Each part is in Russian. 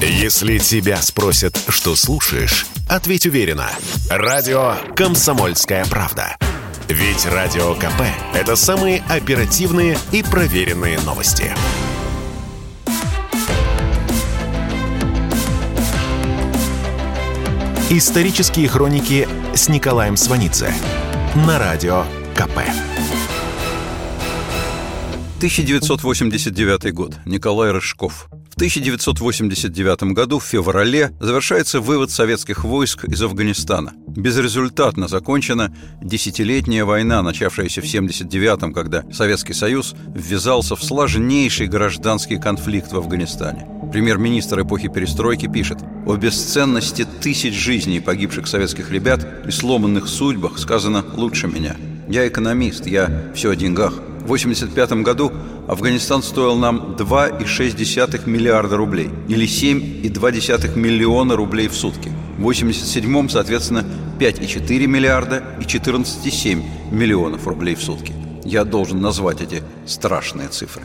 Если тебя спросят, что слушаешь, ответь уверенно. Радио «Комсомольская правда». Ведь Радио КП – это самые оперативные и проверенные новости. Исторические хроники с Николаем Сванидзе на Радио КП. 1989 год. Николай Рыжков. В 1989 году в феврале завершается вывод советских войск из Афганистана. Безрезультатно закончена десятилетняя война, начавшаяся в 1979 когда Советский Союз ввязался в сложнейший гражданский конфликт в Афганистане. Премьер-министр эпохи перестройки пишет «О бесценности тысяч жизней погибших советских ребят и сломанных судьбах сказано лучше меня. Я экономист, я все о деньгах. В 1985 году Афганистан стоил нам 2,6 миллиарда рублей или 7,2 миллиона рублей в сутки. В 1987-м, соответственно, 5,4 миллиарда и 14,7 миллионов рублей в сутки. Я должен назвать эти страшные цифры.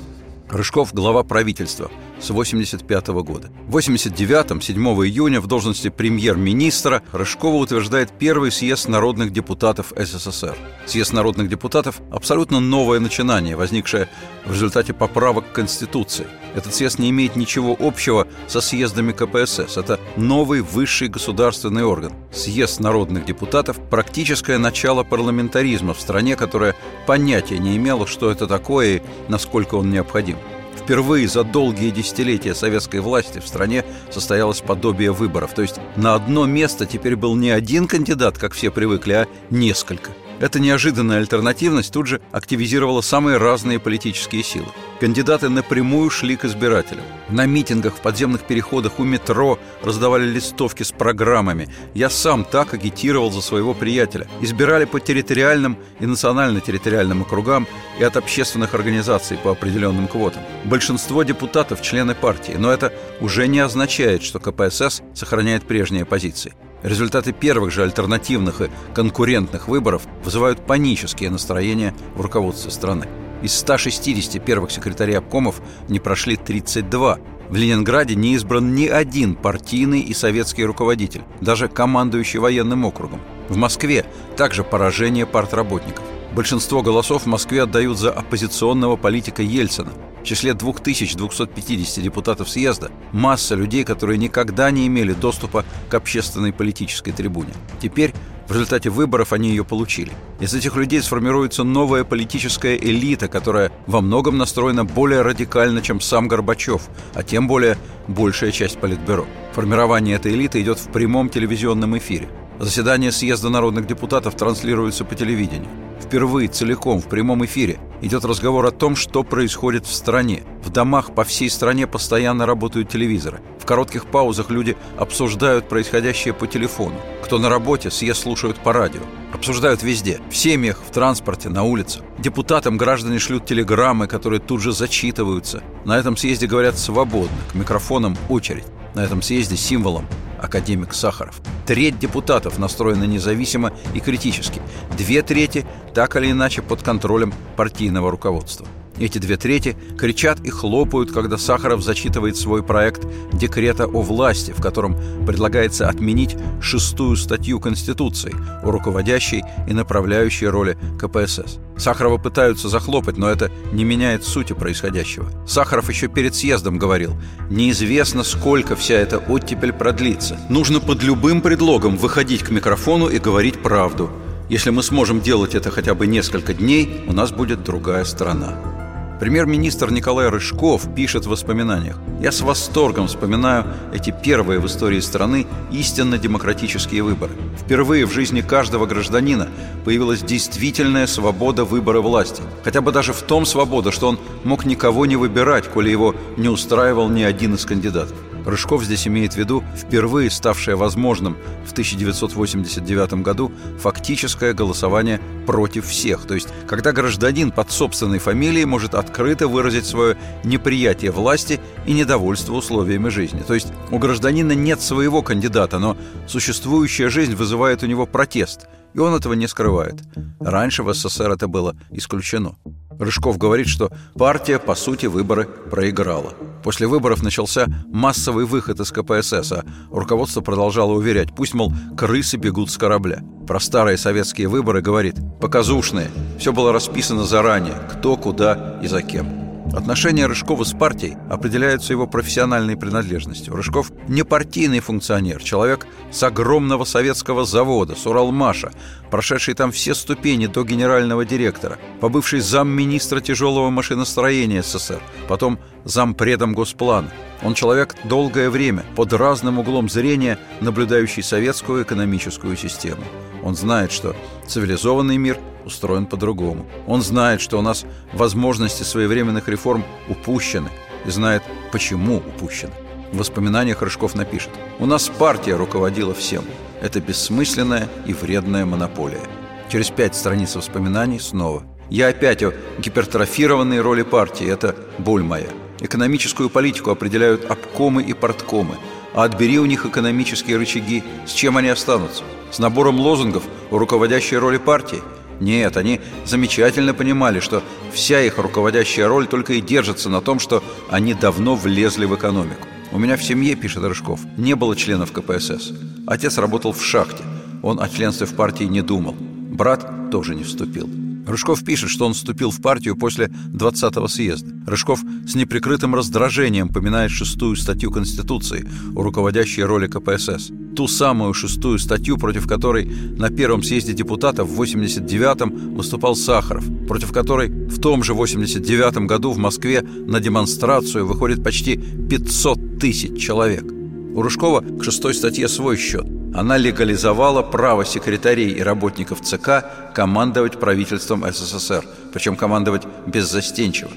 Рыжков – глава правительства с 85 года. В 89-м, 7 июня, в должности премьер-министра Рыжкова утверждает первый съезд народных депутатов СССР. Съезд народных депутатов – абсолютно новое начинание, возникшее в результате поправок к Конституции. Этот съезд не имеет ничего общего со съездами КПСС. Это новый высший государственный орган. Съезд народных депутатов – практическое начало парламентаризма в стране, которая понятия не имела, что это такое и насколько он необходим. Впервые за долгие десятилетия советской власти в стране состоялось подобие выборов. То есть на одно место теперь был не один кандидат, как все привыкли, а несколько. Эта неожиданная альтернативность тут же активизировала самые разные политические силы. Кандидаты напрямую шли к избирателям. На митингах, в подземных переходах, у метро раздавали листовки с программами. Я сам так агитировал за своего приятеля. Избирали по территориальным и национально-территориальным округам и от общественных организаций по определенным квотам. Большинство депутатов – члены партии, но это уже не означает, что КПСС сохраняет прежние позиции. Результаты первых же альтернативных и конкурентных выборов вызывают панические настроения в руководстве страны. Из 160 первых секретарей обкомов не прошли 32. В Ленинграде не избран ни один партийный и советский руководитель, даже командующий военным округом. В Москве также поражение партработников. Большинство голосов в Москве отдают за оппозиционного политика Ельцина. В числе 2250 депутатов съезда масса людей, которые никогда не имели доступа к общественной политической трибуне. Теперь в результате выборов они ее получили. Из этих людей сформируется новая политическая элита, которая во многом настроена более радикально, чем сам Горбачев, а тем более большая часть Политбюро. Формирование этой элиты идет в прямом телевизионном эфире. Заседание съезда народных депутатов транслируется по телевидению. Впервые целиком в прямом эфире идет разговор о том, что происходит в стране. В домах по всей стране постоянно работают телевизоры. В коротких паузах люди обсуждают происходящее по телефону. Кто на работе, съезд слушают по радио. Обсуждают везде. В семьях, в транспорте, на улицах. Депутатам граждане шлют телеграммы, которые тут же зачитываются. На этом съезде говорят свободно, к микрофонам очередь. На этом съезде символом академик Сахаров. Треть депутатов настроена независимо и критически. Две трети так или иначе под контролем партийного руководства. Эти две трети кричат и хлопают, когда Сахаров зачитывает свой проект декрета о власти, в котором предлагается отменить шестую статью Конституции о руководящей и направляющей роли КПСС. Сахарова пытаются захлопать, но это не меняет сути происходящего. Сахаров еще перед съездом говорил, неизвестно, сколько вся эта оттепель продлится. Нужно под любым предлогом выходить к микрофону и говорить правду. Если мы сможем делать это хотя бы несколько дней, у нас будет другая страна. Премьер-министр Николай Рыжков пишет в воспоминаниях «Я с восторгом вспоминаю эти первые в истории страны истинно демократические выборы. Впервые в жизни каждого гражданина появилась действительная свобода выбора власти. Хотя бы даже в том свобода, что он мог никого не выбирать, коли его не устраивал ни один из кандидатов. Рыжков здесь имеет в виду впервые ставшее возможным в 1989 году фактическое голосование против всех. То есть, когда гражданин под собственной фамилией может открыто выразить свое неприятие власти и недовольство условиями жизни. То есть, у гражданина нет своего кандидата, но существующая жизнь вызывает у него протест – И он этого не скрывает. Раньше в СССР это было исключено. Рыжков говорит, что партия, по сути, выборы проиграла. После выборов начался массовый выход из КПСС, а руководство продолжало уверять, пусть, мол, крысы бегут с корабля. Про старые советские выборы говорит, показушные, все было расписано заранее, кто, куда и за кем. Отношения Рыжкова с партией определяются его профессиональной принадлежностью. Рыжков не партийный функционер, человек с огромного советского завода, с Уралмаша, прошедший там все ступени до генерального директора, побывший замминистра тяжелого машиностроения СССР, потом зампредом Госплана. Он человек долгое время, под разным углом зрения, наблюдающий советскую экономическую систему. Он знает, что цивилизованный мир устроен по-другому. Он знает, что у нас возможности своевременных реформ упущены и знает, почему упущены. В воспоминаниях Рыжков напишет «У нас партия руководила всем. Это бессмысленная и вредная монополия». Через пять страниц воспоминаний снова «Я опять о гипертрофированной роли партии. Это боль моя. Экономическую политику определяют обкомы и порткомы. А отбери у них экономические рычаги, с чем они останутся? С набором лозунгов о руководящей роли партии? Нет, они замечательно понимали, что вся их руководящая роль только и держится на том, что они давно влезли в экономику. У меня в семье, пишет Рыжков, не было членов КПСС. Отец работал в шахте. Он о членстве в партии не думал. Брат тоже не вступил. Рыжков пишет, что он вступил в партию после 20-го съезда. Рыжков с неприкрытым раздражением поминает шестую статью Конституции о руководящей роли КПСС. Ту самую шестую статью, против которой на первом съезде депутатов в 89-м выступал Сахаров, против которой в том же 89-м году в Москве на демонстрацию выходит почти 500 тысяч человек. У Рыжкова к шестой статье свой счет – она легализовала право секретарей и работников ЦК командовать правительством СССР, причем командовать беззастенчиво.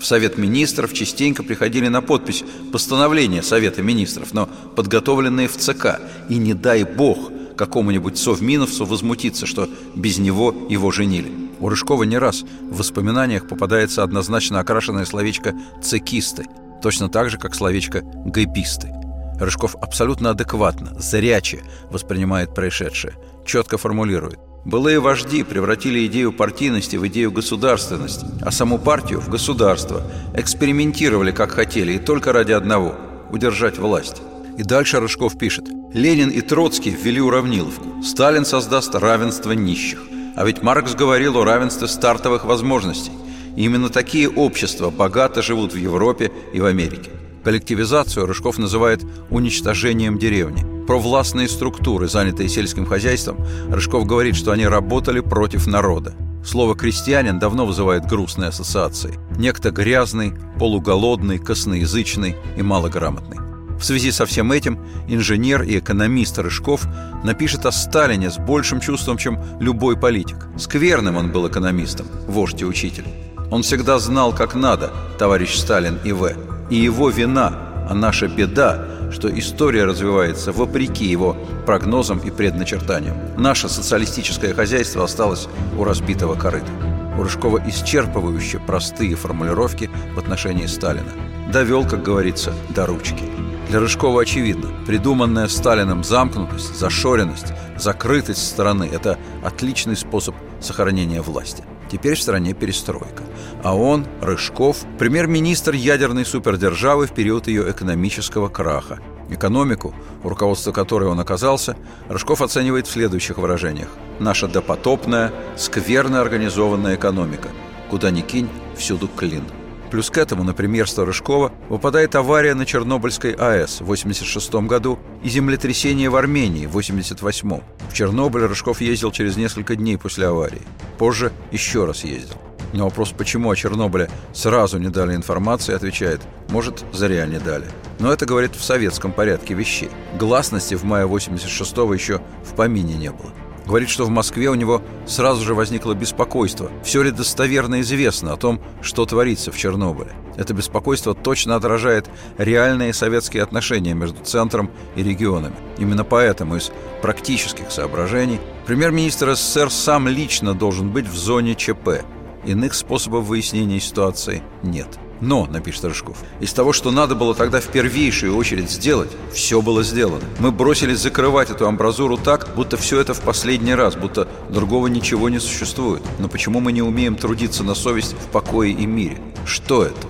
В Совет Министров частенько приходили на подпись постановления Совета Министров, но подготовленные в ЦК. И не дай бог какому-нибудь совминовцу возмутиться, что без него его женили. У Рыжкова не раз в воспоминаниях попадается однозначно окрашенное словечко «цекисты», точно так же, как словечко «гэписты». Рыжков абсолютно адекватно, зряче воспринимает происшедшее, четко формулирует. Былые вожди превратили идею партийности в идею государственности, а саму партию в государство, экспериментировали как хотели и только ради одного – удержать власть. И дальше Рыжков пишет. Ленин и Троцкий ввели уравниловку. Сталин создаст равенство нищих. А ведь Маркс говорил о равенстве стартовых возможностей. И именно такие общества богато живут в Европе и в Америке. Коллективизацию Рыжков называет уничтожением деревни. Про властные структуры, занятые сельским хозяйством, Рыжков говорит, что они работали против народа. Слово «крестьянин» давно вызывает грустные ассоциации. Некто грязный, полуголодный, косноязычный и малограмотный. В связи со всем этим инженер и экономист Рыжков напишет о Сталине с большим чувством, чем любой политик. Скверным он был экономистом, вождь и учитель. Он всегда знал, как надо, товарищ Сталин и В и его вина, а наша беда, что история развивается вопреки его прогнозам и предначертаниям. Наше социалистическое хозяйство осталось у разбитого корыта. У Рыжкова исчерпывающие простые формулировки в отношении Сталина. Довел, как говорится, до ручки. Для Рыжкова очевидно, придуманная Сталином замкнутость, зашоренность, закрытость страны – это отличный способ сохранения власти. Теперь в стране перестройка. А он, Рыжков, премьер-министр ядерной супердержавы в период ее экономического краха. Экономику, у руководства которой он оказался, Рыжков оценивает в следующих выражениях. «Наша допотопная, скверно организованная экономика. Куда ни кинь, всюду клин». Плюс к этому на премьерство Рыжкова выпадает авария на Чернобыльской АЭС в 1986 году и землетрясение в Армении в 1988. В Чернобыль Рыжков ездил через несколько дней после аварии. Позже еще раз ездил. На вопрос, почему о Чернобыле сразу не дали информации, отвечает, может, зря не дали. Но это говорит в советском порядке вещей. Гласности в мае 86-го еще в помине не было. Говорит, что в Москве у него сразу же возникло беспокойство. Все ли достоверно известно о том, что творится в Чернобыле? Это беспокойство точно отражает реальные советские отношения между центром и регионами. Именно поэтому из практических соображений премьер-министр СССР сам лично должен быть в зоне ЧП. Иных способов выяснения ситуации нет. Но, напишет Рыжков, из того, что надо было тогда в первейшую очередь сделать, все было сделано. Мы бросились закрывать эту амбразуру так, будто все это в последний раз, будто другого ничего не существует. Но почему мы не умеем трудиться на совесть в покое и мире? Что это?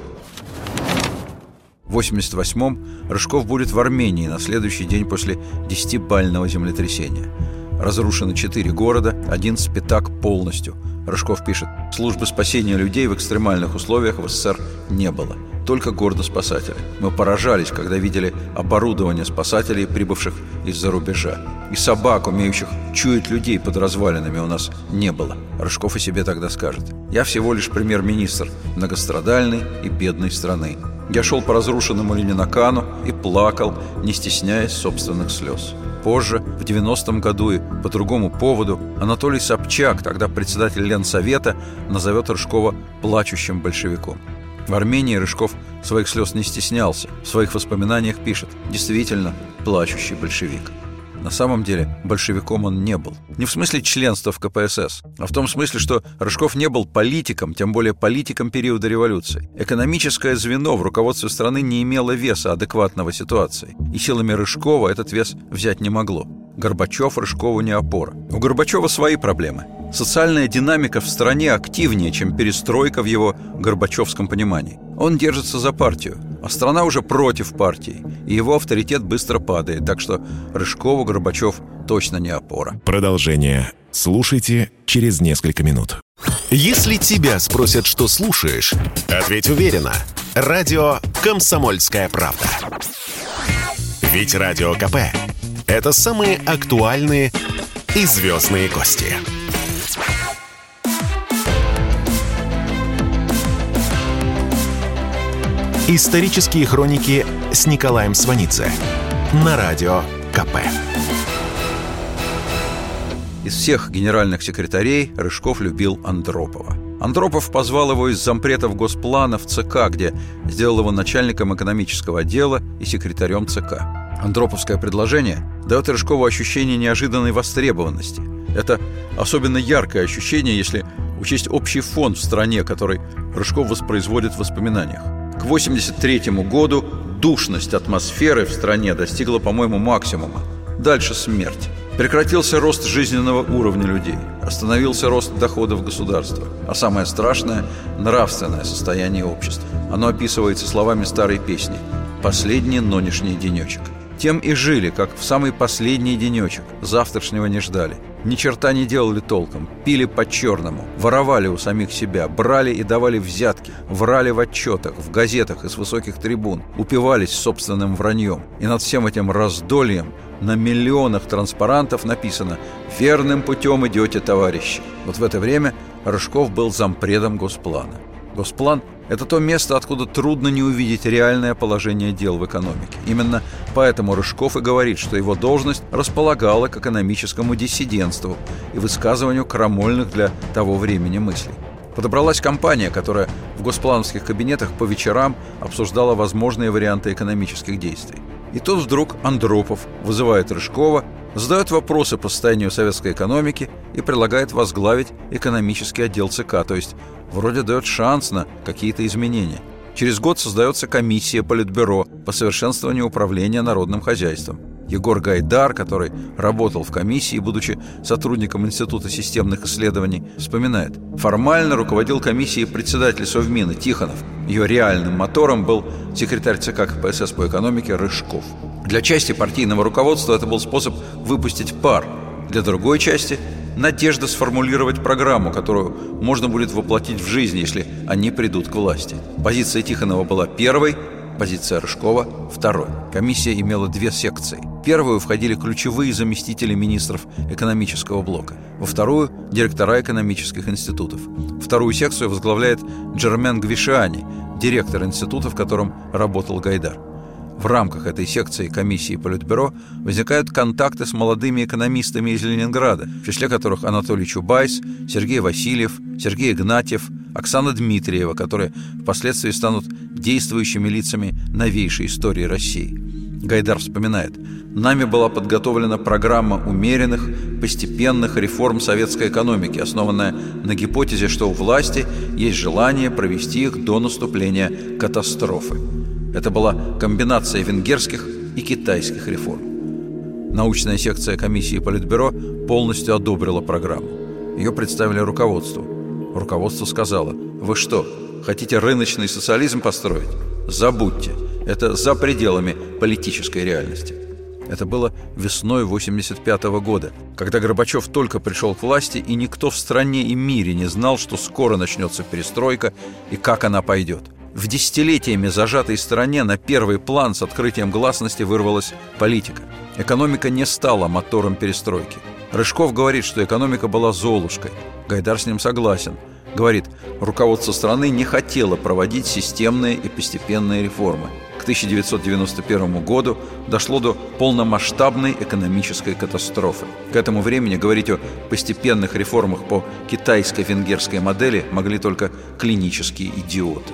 В 88-м Рыжков будет в Армении на следующий день после десятибального землетрясения. Разрушено четыре города, один спитак полностью. Рыжков пишет, службы спасения людей в экстремальных условиях в СССР не было. Только гордо-спасатели. Мы поражались, когда видели оборудование спасателей, прибывших из-за рубежа. И собак, умеющих чуять людей под развалинами, у нас не было. Рыжков о себе тогда скажет. Я всего лишь премьер-министр многострадальной и бедной страны. Я шел по разрушенному Ленинакану и плакал, не стесняясь собственных слез. Позже, в 90-м году и по другому поводу, Анатолий Собчак, тогда председатель Ленсовета, назовет Рыжкова «плачущим большевиком». В Армении Рыжков своих слез не стеснялся. В своих воспоминаниях пишет «Действительно, плачущий большевик». На самом деле большевиком он не был. Не в смысле членства в КПСС, а в том смысле, что Рыжков не был политиком, тем более политиком периода революции. Экономическое звено в руководстве страны не имело веса адекватного ситуации, и силами Рыжкова этот вес взять не могло. Горбачев Рыжкову не опора. У Горбачева свои проблемы. Социальная динамика в стране активнее, чем перестройка в его горбачевском понимании. Он держится за партию, а страна уже против партии, и его авторитет быстро падает, так что Рыжкову Горбачев точно не опора. Продолжение слушайте через несколько минут. Если тебя спросят, что слушаешь, ответь уверенно. Радио «Комсомольская правда». Ведь Радио КП – это самые актуальные и звездные гости. Исторические хроники с Николаем Сванидзе на Радио КП. Из всех генеральных секретарей Рыжков любил Андропова. Андропов позвал его из зампретов Госплана в ЦК, где сделал его начальником экономического отдела и секретарем ЦК. Андроповское предложение дает Рыжкову ощущение неожиданной востребованности. Это особенно яркое ощущение, если учесть общий фон в стране, который Рыжков воспроизводит в воспоминаниях. К 1983 году душность атмосферы в стране достигла, по-моему, максимума. Дальше смерть. Прекратился рост жизненного уровня людей, остановился рост доходов государства, а самое страшное – нравственное состояние общества. Оно описывается словами старой песни «Последний нонешний денечек». Тем и жили, как в самый последний денечек, завтрашнего не ждали. Ни черта не делали толком, пили по-черному, воровали у самих себя, брали и давали взятки, врали в отчетах, в газетах и с высоких трибун, упивались собственным враньем. И над всем этим раздольем на миллионах транспарантов написано «Верным путем идете, товарищи». Вот в это время Рыжков был зампредом Госплана. Госплан – это то место, откуда трудно не увидеть реальное положение дел в экономике. Именно поэтому Рыжков и говорит, что его должность располагала к экономическому диссидентству и высказыванию крамольных для того времени мыслей. Подобралась компания, которая в госплановских кабинетах по вечерам обсуждала возможные варианты экономических действий. И тут вдруг Андропов вызывает Рыжкова, задает вопросы по состоянию советской экономики и предлагает возглавить экономический отдел ЦК, то есть вроде дает шанс на какие-то изменения. Через год создается комиссия Политбюро по совершенствованию управления народным хозяйством. Егор Гайдар, который работал в комиссии, будучи сотрудником Института системных исследований, вспоминает. Формально руководил комиссией председатель Совмина Тихонов. Ее реальным мотором был секретарь ЦК КПСС по экономике Рыжков. Для части партийного руководства это был способ выпустить пар. Для другой части надежда сформулировать программу, которую можно будет воплотить в жизнь, если они придут к власти. Позиция Тихонова была первой, позиция Рыжкова – второй. Комиссия имела две секции. В первую входили ключевые заместители министров экономического блока. Во вторую – директора экономических институтов. Вторую секцию возглавляет Джермен Гвишиани, директор института, в котором работал Гайдар. В рамках этой секции комиссии Политбюро возникают контакты с молодыми экономистами из Ленинграда, в числе которых Анатолий Чубайс, Сергей Васильев, Сергей Игнатьев, Оксана Дмитриева, которые впоследствии станут действующими лицами новейшей истории России. Гайдар вспоминает, «Нами была подготовлена программа умеренных, постепенных реформ советской экономики, основанная на гипотезе, что у власти есть желание провести их до наступления катастрофы. Это была комбинация венгерских и китайских реформ. Научная секция комиссии Политбюро полностью одобрила программу. Ее представили руководству. Руководство сказало, вы что, хотите рыночный социализм построить? Забудьте, это за пределами политической реальности. Это было весной 85 -го года, когда Горбачев только пришел к власти, и никто в стране и мире не знал, что скоро начнется перестройка и как она пойдет. В десятилетиями зажатой стране на первый план с открытием гласности вырвалась политика. Экономика не стала мотором перестройки. Рыжков говорит, что экономика была золушкой. Гайдар с ним согласен. Говорит, руководство страны не хотело проводить системные и постепенные реформы. К 1991 году дошло до полномасштабной экономической катастрофы. К этому времени говорить о постепенных реформах по китайско-венгерской модели могли только клинические идиоты.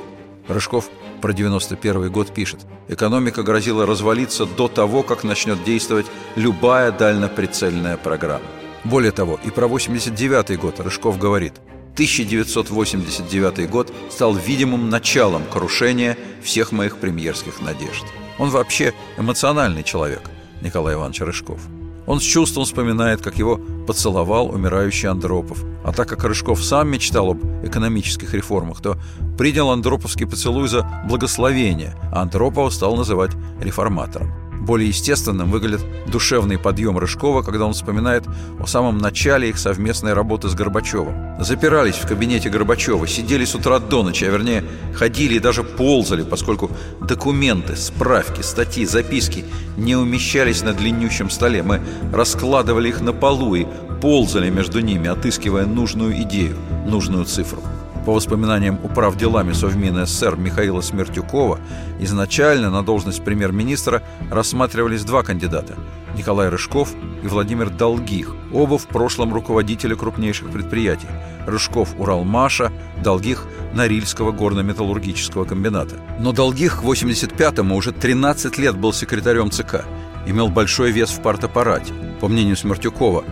Рыжков про 91 год пишет «Экономика грозила развалиться до того, как начнет действовать любая дальноприцельная программа». Более того, и про 89 год Рыжков говорит 1989 год стал видимым началом крушения всех моих премьерских надежд. Он вообще эмоциональный человек, Николай Иванович Рыжков. Он с чувством вспоминает, как его поцеловал умирающий Андропов. А так как Рыжков сам мечтал об экономических реформах, то принял Андроповский поцелуй за благословение, а Андропова стал называть реформатором. Более естественным выглядит душевный подъем Рыжкова, когда он вспоминает о самом начале их совместной работы с Горбачевым. Запирались в кабинете Горбачева, сидели с утра до ночи, а вернее ходили и даже ползали, поскольку документы, справки, статьи, записки не умещались на длиннющем столе. Мы раскладывали их на полу и ползали между ними, отыскивая нужную идею, нужную цифру. По воспоминаниям управ делами Совмина СССР Михаила Смертюкова, изначально на должность премьер-министра рассматривались два кандидата – Николай Рыжков и Владимир Долгих, оба в прошлом руководители крупнейших предприятий – Рыжков Уралмаша, Долгих Норильского горно-металлургического комбината. Но Долгих к 85-му уже 13 лет был секретарем ЦК, имел большой вес в партаппарате. По мнению Смертюкова,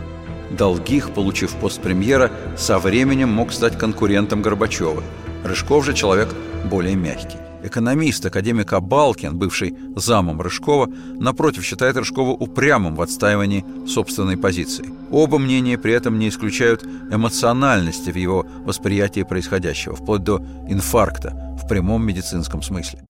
Долгих, получив пост премьера, со временем мог стать конкурентом Горбачева. Рыжков же человек более мягкий. Экономист, академик Абалкин, бывший замом Рыжкова, напротив, считает Рыжкова упрямым в отстаивании собственной позиции. Оба мнения при этом не исключают эмоциональности в его восприятии происходящего, вплоть до инфаркта в прямом медицинском смысле.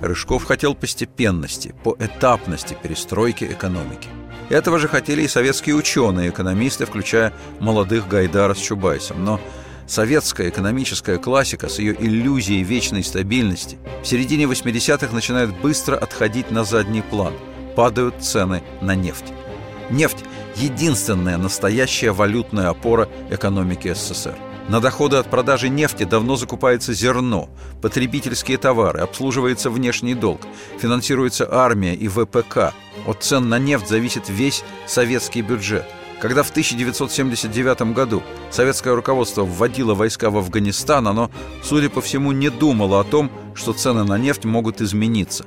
Рыжков хотел постепенности, поэтапности перестройки экономики. Этого же хотели и советские ученые, экономисты, включая молодых Гайдара с Чубайсом. Но советская экономическая классика с ее иллюзией вечной стабильности в середине 80-х начинает быстро отходить на задний план. Падают цены на нефть. Нефть – единственная настоящая валютная опора экономики СССР. На доходы от продажи нефти давно закупается зерно, потребительские товары, обслуживается внешний долг, финансируется армия и ВПК. От цен на нефть зависит весь советский бюджет. Когда в 1979 году советское руководство вводило войска в Афганистан, оно, судя по всему, не думало о том, что цены на нефть могут измениться.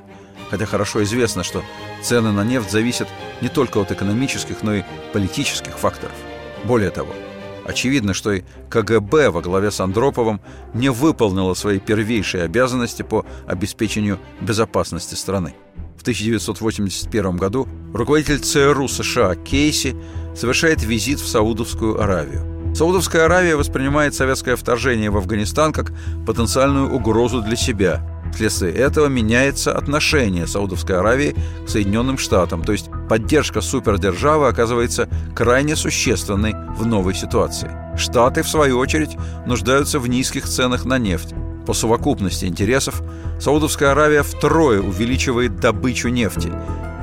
Хотя хорошо известно, что цены на нефть зависят не только от экономических, но и политических факторов. Более того, Очевидно, что и КГБ во главе с Андроповым не выполнила свои первейшие обязанности по обеспечению безопасности страны. В 1981 году руководитель ЦРУ США Кейси совершает визит в Саудовскую Аравию. Саудовская Аравия воспринимает советское вторжение в Афганистан как потенциальную угрозу для себя – Вследствие этого меняется отношение Саудовской Аравии к Соединенным Штатам, то есть поддержка супердержавы оказывается крайне существенной в новой ситуации. Штаты, в свою очередь, нуждаются в низких ценах на нефть. По совокупности интересов Саудовская Аравия втрое увеличивает добычу нефти,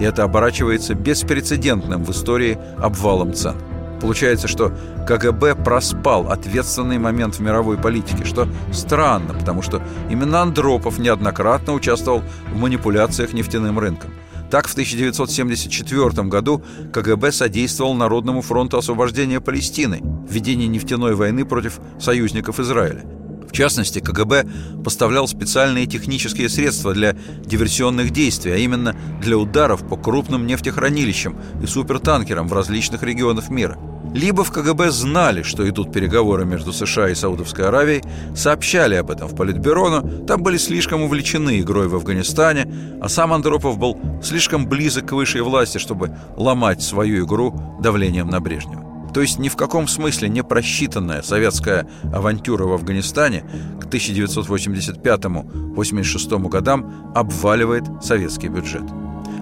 и это оборачивается беспрецедентным в истории обвалом цен. Получается, что КГБ проспал ответственный момент в мировой политике, что странно, потому что именно Андропов неоднократно участвовал в манипуляциях нефтяным рынком. Так, в 1974 году КГБ содействовал Народному фронту освобождения Палестины в ведении нефтяной войны против союзников Израиля. В частности, КГБ поставлял специальные технические средства для диверсионных действий, а именно для ударов по крупным нефтехранилищам и супертанкерам в различных регионах мира. Либо в КГБ знали, что идут переговоры между США и Саудовской Аравией, сообщали об этом в Политбюро, но там были слишком увлечены игрой в Афганистане, а сам Андропов был слишком близок к высшей власти, чтобы ломать свою игру давлением на Брежнева. То есть ни в каком смысле не просчитанная советская авантюра в Афганистане к 1985-86 годам обваливает советский бюджет.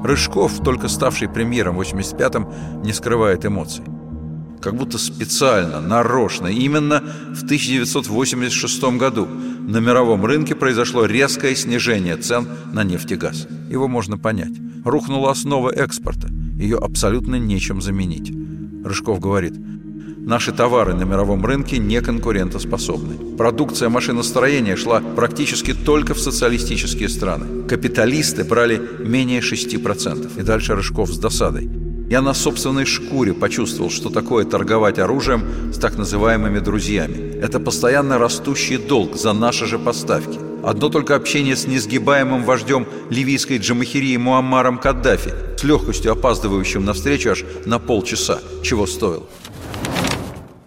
Рыжков, только ставший премьером в 85-м, не скрывает эмоций. Как будто специально, нарочно, именно в 1986 году на мировом рынке произошло резкое снижение цен на нефть и газ. Его можно понять. Рухнула основа экспорта. Ее абсолютно нечем заменить. Рыжков говорит, наши товары на мировом рынке не конкурентоспособны. Продукция машиностроения шла практически только в социалистические страны. Капиталисты брали менее 6%. И дальше Рыжков с досадой. Я на собственной шкуре почувствовал, что такое торговать оружием с так называемыми друзьями. Это постоянно растущий долг за наши же поставки. Одно только общение с несгибаемым вождем ливийской джамахирии Муаммаром Каддафи, с легкостью опаздывающим на встречу аж на полчаса, чего стоило.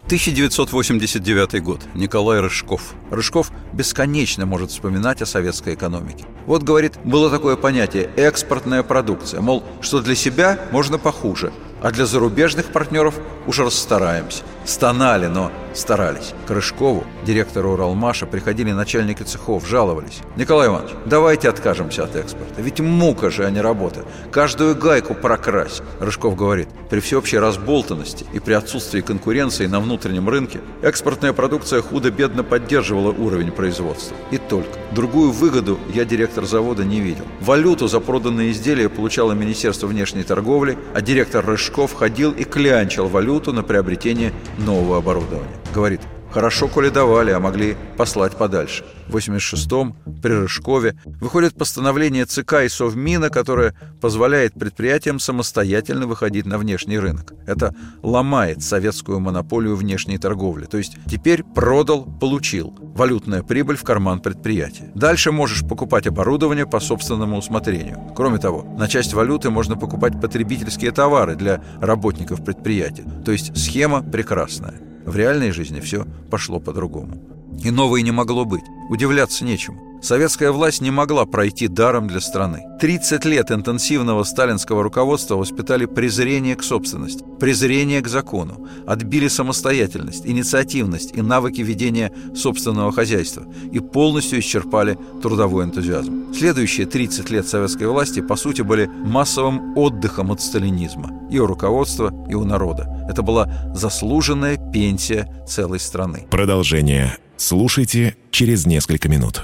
1989 год. Николай Рыжков. Рыжков бесконечно может вспоминать о советской экономике. Вот, говорит, было такое понятие «экспортная продукция». Мол, что для себя можно похуже, а для зарубежных партнеров уже расстараемся. Стонали, но старались. К Рыжкову, директору Уралмаша, приходили начальники цехов, жаловались. «Николай Иванович, давайте откажемся от экспорта. Ведь мука же, а не работа. Каждую гайку прокрась». Рыжков говорит, при всеобщей разболтанности и при отсутствии конкуренции на внутреннем рынке экспортная продукция худо-бедно поддерживала уровень производства. И только. Другую выгоду я, директор завода, не видел. Валюту за проданные изделия получало Министерство внешней торговли, а директор Рыжков ходил и клянчил валюту на приобретение нового оборудования. Говорит, Хорошо, коли давали, а могли послать подальше. В 86-м при Рыжкове выходит постановление ЦК и Совмина, которое позволяет предприятиям самостоятельно выходить на внешний рынок. Это ломает советскую монополию внешней торговли. То есть теперь продал, получил. Валютная прибыль в карман предприятия. Дальше можешь покупать оборудование по собственному усмотрению. Кроме того, на часть валюты можно покупать потребительские товары для работников предприятия. То есть схема прекрасная. В реальной жизни все пошло по-другому. Иного и не могло быть. Удивляться нечему. Советская власть не могла пройти даром для страны. 30 лет интенсивного сталинского руководства воспитали презрение к собственности, презрение к закону, отбили самостоятельность, инициативность и навыки ведения собственного хозяйства и полностью исчерпали трудовой энтузиазм. Следующие 30 лет советской власти, по сути, были массовым отдыхом от сталинизма и у руководства, и у народа. Это была заслуженная пенсия целой страны. Продолжение слушайте через несколько минут.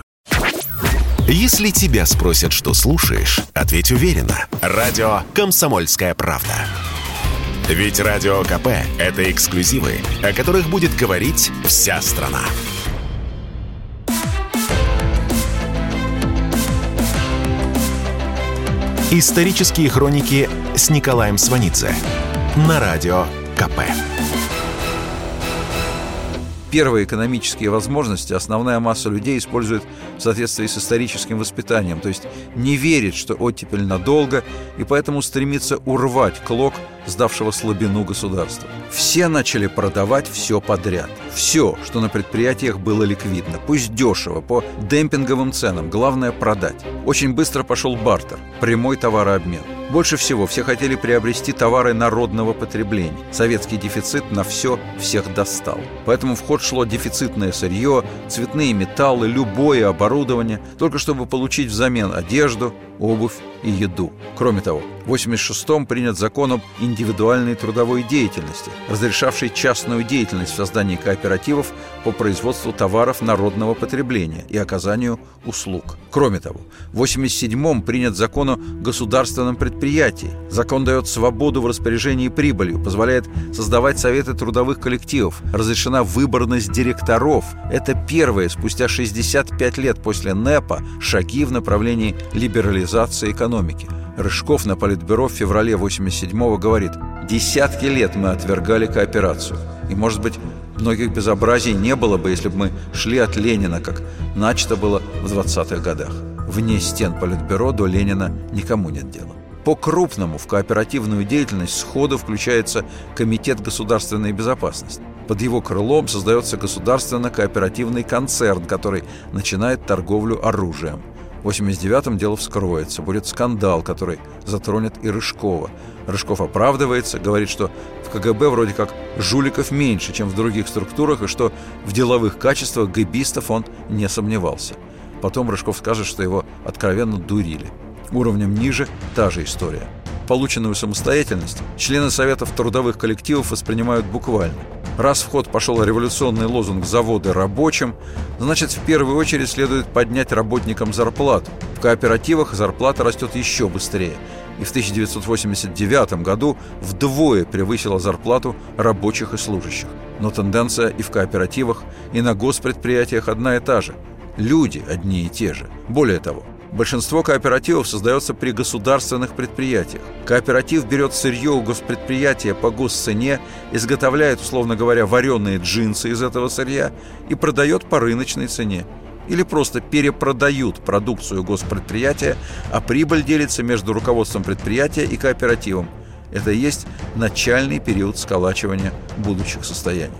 Если тебя спросят, что слушаешь, ответь уверенно. Радио «Комсомольская правда». Ведь Радио КП – это эксклюзивы, о которых будет говорить вся страна. Исторические хроники с Николаем Сванидзе на Радио КП. Первые экономические возможности основная масса людей использует в соответствии с историческим воспитанием, то есть не верит, что оттепель надолго, и поэтому стремится урвать клок сдавшего слабину государства. Все начали продавать все подряд. Все, что на предприятиях было ликвидно. Пусть дешево, по демпинговым ценам. Главное – продать. Очень быстро пошел бартер, прямой товарообмен. Больше всего все хотели приобрести товары народного потребления. Советский дефицит на все всех достал. Поэтому в ход шло дефицитное сырье, цветные металлы, любое оборудование, только чтобы получить взамен одежду, обувь и еду. Кроме того, в 86-м принят закон об индивидуальной трудовой деятельности, разрешавший частную деятельность в создании кооперативов по производству товаров народного потребления и оказанию услуг. Кроме того, в 87-м принят закон о государственном предприятии. Закон дает свободу в распоряжении прибылью, позволяет создавать советы трудовых коллективов, разрешена выборность директоров. Это первые, спустя 65 лет после НЭПа, шаги в направлении либерализации экономики. Рыжков на Политбюро в феврале 87-го говорит «Десятки лет мы отвергали кооперацию. И, может быть, Многих безобразий не было бы, если бы мы шли от Ленина, как начато было в 20-х годах. Вне стен Политбюро до Ленина никому нет дела. По-крупному в кооперативную деятельность сходу включается Комитет государственной безопасности. Под его крылом создается государственно-кооперативный концерн, который начинает торговлю оружием. В 89-м дело вскроется, будет скандал, который затронет и Рыжкова. Рыжков оправдывается, говорит, что в КГБ вроде как жуликов меньше, чем в других структурах, и что в деловых качествах гэбистов он не сомневался. Потом Рыжков скажет, что его откровенно дурили. Уровнем ниже та же история. Полученную самостоятельность члены Советов трудовых коллективов воспринимают буквально – Раз в ход пошел революционный лозунг «заводы рабочим», значит, в первую очередь следует поднять работникам зарплату. В кооперативах зарплата растет еще быстрее. И в 1989 году вдвое превысила зарплату рабочих и служащих. Но тенденция и в кооперативах, и на госпредприятиях одна и та же. Люди одни и те же. Более того, Большинство кооперативов создается при государственных предприятиях. Кооператив берет сырье у госпредприятия по госцене, изготовляет, условно говоря, вареные джинсы из этого сырья и продает по рыночной цене. Или просто перепродают продукцию госпредприятия, а прибыль делится между руководством предприятия и кооперативом. Это и есть начальный период сколачивания будущих состояний.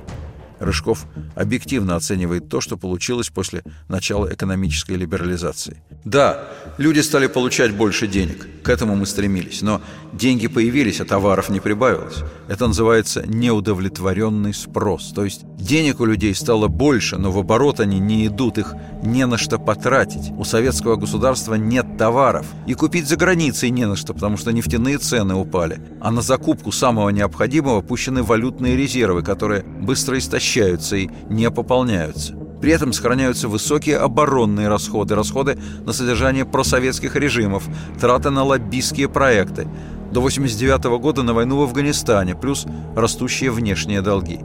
Рыжков объективно оценивает то, что получилось после начала экономической либерализации. Да, люди стали получать больше денег, к этому мы стремились, но деньги появились, а товаров не прибавилось. Это называется неудовлетворенный спрос, то есть денег у людей стало больше, но в оборот они не идут, их не на что потратить. У советского государства нет товаров, и купить за границей не на что, потому что нефтяные цены упали, а на закупку самого необходимого пущены валютные резервы, которые быстро истощаются истощаются и не пополняются. При этом сохраняются высокие оборонные расходы, расходы на содержание просоветских режимов, траты на лоббистские проекты. До 1989 года на войну в Афганистане, плюс растущие внешние долги.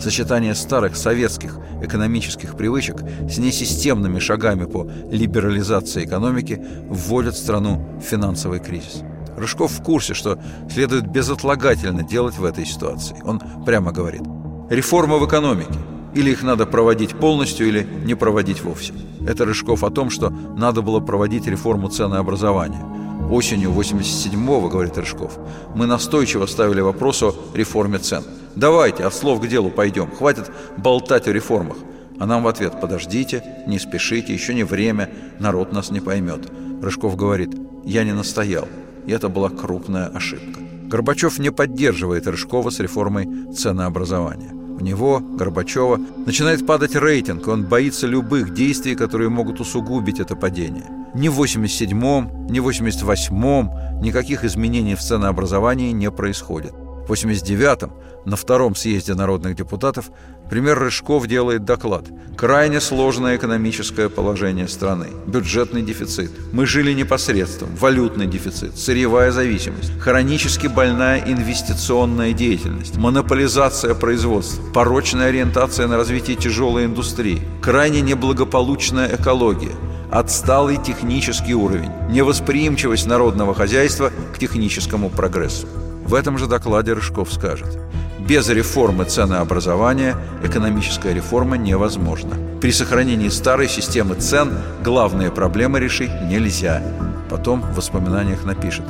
Сочетание старых советских экономических привычек с несистемными шагами по либерализации экономики вводят страну в финансовый кризис. Рыжков в курсе, что следует безотлагательно делать в этой ситуации. Он прямо говорит – Реформа в экономике. Или их надо проводить полностью, или не проводить вовсе. Это Рыжков о том, что надо было проводить реформу ценообразования. Осенью 87-го, говорит Рыжков, мы настойчиво ставили вопрос о реформе цен. Давайте от слов к делу пойдем, хватит болтать о реформах. А нам в ответ «подождите, не спешите, еще не время, народ нас не поймет». Рыжков говорит «я не настоял». И это была крупная ошибка. Горбачев не поддерживает Рыжкова с реформой ценообразования. Него, Горбачева, начинает падать рейтинг, он боится любых действий, которые могут усугубить это падение. Ни в 87-м, ни в 88-м никаких изменений в ценообразовании не происходит. В 89-м на втором съезде народных депутатов премьер Рыжков делает доклад. Крайне сложное экономическое положение страны. Бюджетный дефицит. Мы жили непосредством. Валютный дефицит. Сырьевая зависимость. Хронически больная инвестиционная деятельность. Монополизация производства. Порочная ориентация на развитие тяжелой индустрии. Крайне неблагополучная экология отсталый технический уровень, невосприимчивость народного хозяйства к техническому прогрессу. В этом же докладе Рыжков скажет без реформы ценообразования экономическая реформа невозможна. При сохранении старой системы цен главные проблемы решить нельзя. Потом в воспоминаниях напишет.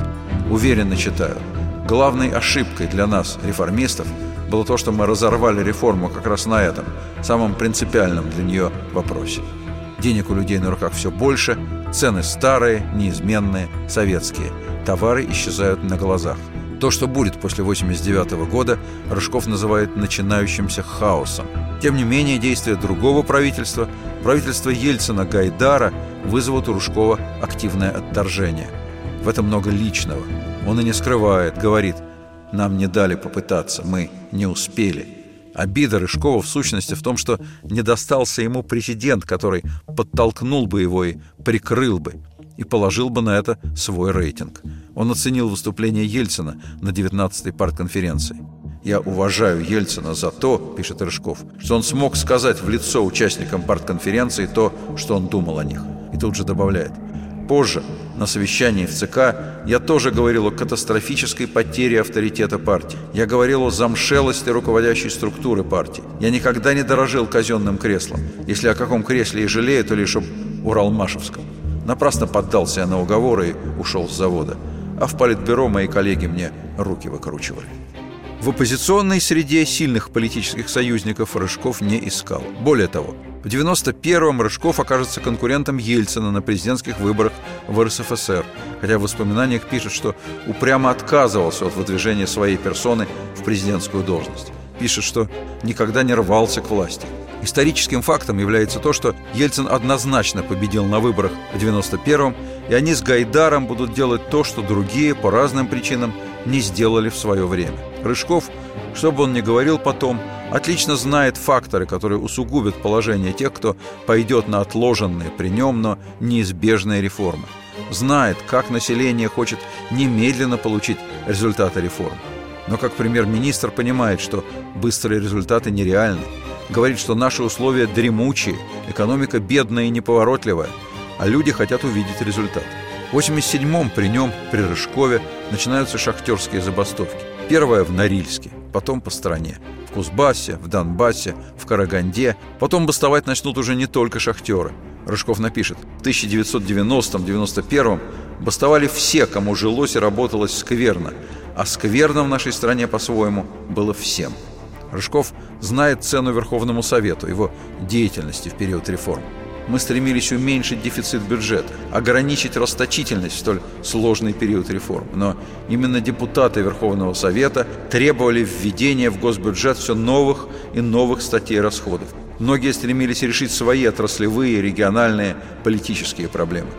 Уверенно читаю. Главной ошибкой для нас, реформистов, было то, что мы разорвали реформу как раз на этом, самом принципиальном для нее вопросе. Денег у людей на руках все больше, цены старые, неизменные, советские. Товары исчезают на глазах. То, что будет после 1989 года, Рыжков называет начинающимся хаосом. Тем не менее, действия другого правительства, правительства Ельцина Гайдара, вызовут у Рыжкова активное отторжение. В этом много личного. Он и не скрывает, говорит, нам не дали попытаться, мы не успели. Обида Рыжкова в сущности в том, что не достался ему президент, который подтолкнул бы его и прикрыл бы, и положил бы на это свой рейтинг – он оценил выступление Ельцина на 19-й партконференции. «Я уважаю Ельцина за то, — пишет Рыжков, — что он смог сказать в лицо участникам партконференции то, что он думал о них». И тут же добавляет. «Позже, На совещании в ЦК я тоже говорил о катастрофической потере авторитета партии. Я говорил о замшелости руководящей структуры партии. Я никогда не дорожил казенным креслом. Если о каком кресле и жалею, то лишь об Уралмашевском. Напрасно поддался я на уговоры и ушел с завода. А в политбюро мои коллеги мне руки выкручивали. В оппозиционной среде сильных политических союзников Рыжков не искал. Более того, в 91-м Рыжков окажется конкурентом Ельцина на президентских выборах в РСФСР, хотя в воспоминаниях пишет, что упрямо отказывался от выдвижения своей персоны в президентскую должность. Пишет, что никогда не рвался к власти. Историческим фактом является то, что Ельцин однозначно победил на выборах в 91-м, и они с Гайдаром будут делать то, что другие по разным причинам не сделали в свое время. Рыжков, что бы он ни говорил потом, отлично знает факторы, которые усугубят положение тех, кто пойдет на отложенные при нем, но неизбежные реформы. Знает, как население хочет немедленно получить результаты реформ. Но как премьер-министр понимает, что быстрые результаты нереальны. Говорит, что наши условия дремучие, экономика бедная и неповоротливая, а люди хотят увидеть результат. В 87-м при нем, при Рыжкове, начинаются шахтерские забастовки. Первая в Норильске, потом по стране. В Кузбассе, в Донбассе, в Караганде. Потом бастовать начнут уже не только шахтеры. Рыжков напишет, в 1990-91 бастовали все, кому жилось и работалось скверно, а скверно в нашей стране по-своему было всем. Рыжков знает цену Верховному Совету, его деятельности в период реформ мы стремились уменьшить дефицит бюджета, ограничить расточительность в столь сложный период реформ. Но именно депутаты Верховного Совета требовали введения в госбюджет все новых и новых статей расходов. Многие стремились решить свои отраслевые, региональные, политические проблемы.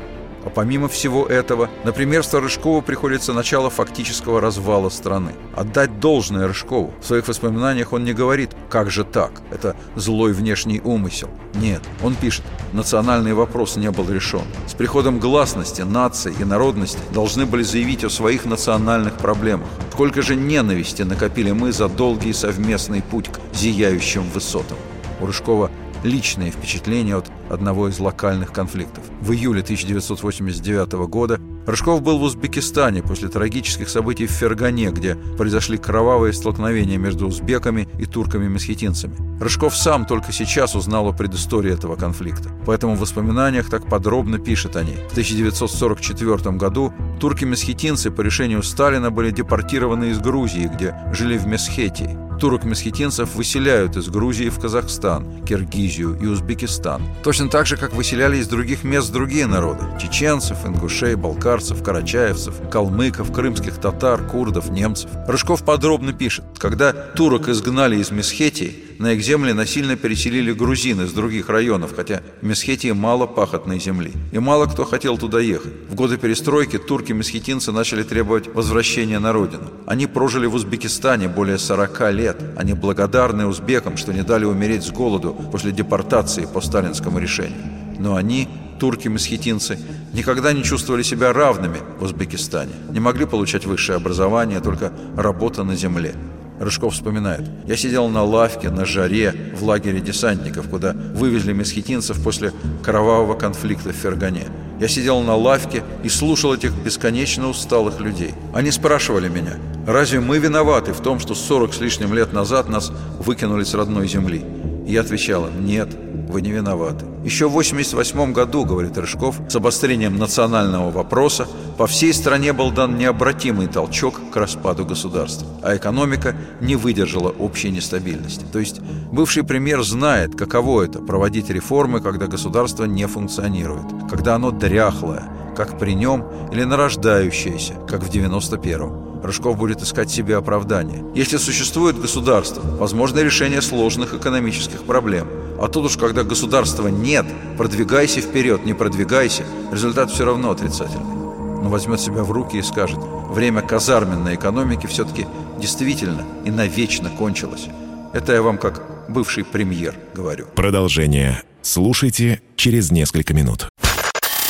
А помимо всего этого, например, Рыжкову приходится начало фактического развала страны. Отдать должное Рыжкову. В своих воспоминаниях он не говорит «как же так? Это злой внешний умысел». Нет, он пишет «национальный вопрос не был решен». С приходом гласности нации и народности должны были заявить о своих национальных проблемах. Сколько же ненависти накопили мы за долгий совместный путь к зияющим высотам. У Рыжкова личные впечатления от одного из локальных конфликтов. В июле 1989 года Рыжков был в Узбекистане после трагических событий в Фергане, где произошли кровавые столкновения между узбеками и турками-месхетинцами. Рыжков сам только сейчас узнал о предыстории этого конфликта. Поэтому в воспоминаниях так подробно пишет о ней. В 1944 году турки-месхетинцы по решению Сталина были депортированы из Грузии, где жили в Месхетии турок-месхетинцев выселяют из Грузии в Казахстан, Киргизию и Узбекистан. Точно так же, как выселяли из других мест другие народы – чеченцев, ингушей, балкарцев, карачаевцев, калмыков, крымских татар, курдов, немцев. Рыжков подробно пишет, когда турок изгнали из Месхетии, на их земли насильно переселили грузин из других районов, хотя в Месхетии мало пахотной земли. И мало кто хотел туда ехать. В годы перестройки турки-месхетинцы начали требовать возвращения на родину. Они прожили в Узбекистане более 40 лет. Они благодарны узбекам, что не дали умереть с голоду после депортации по сталинскому решению. Но они турки-месхетинцы, никогда не чувствовали себя равными в Узбекистане, не могли получать высшее образование, только работа на земле. Рыжков вспоминает. «Я сидел на лавке, на жаре, в лагере десантников, куда вывезли месхетинцев после кровавого конфликта в Фергане. Я сидел на лавке и слушал этих бесконечно усталых людей. Они спрашивали меня, разве мы виноваты в том, что 40 с лишним лет назад нас выкинули с родной земли? И я отвечала, нет, вы не виноваты. Еще в 1988 году, говорит Рыжков, с обострением национального вопроса по всей стране был дан необратимый толчок к распаду государства, а экономика не выдержала общей нестабильности. То есть бывший премьер знает, каково это – проводить реформы, когда государство не функционирует, когда оно дряхлое, как при нем, или нарождающееся, как в 91-м. Рыжков будет искать себе оправдание. Если существует государство, возможно решение сложных экономических проблем. А тут уж, когда государства нет, продвигайся вперед, не продвигайся, результат все равно отрицательный. Но возьмет себя в руки и скажет, время казарменной экономики все-таки действительно и навечно кончилось. Это я вам как бывший премьер говорю. Продолжение слушайте через несколько минут.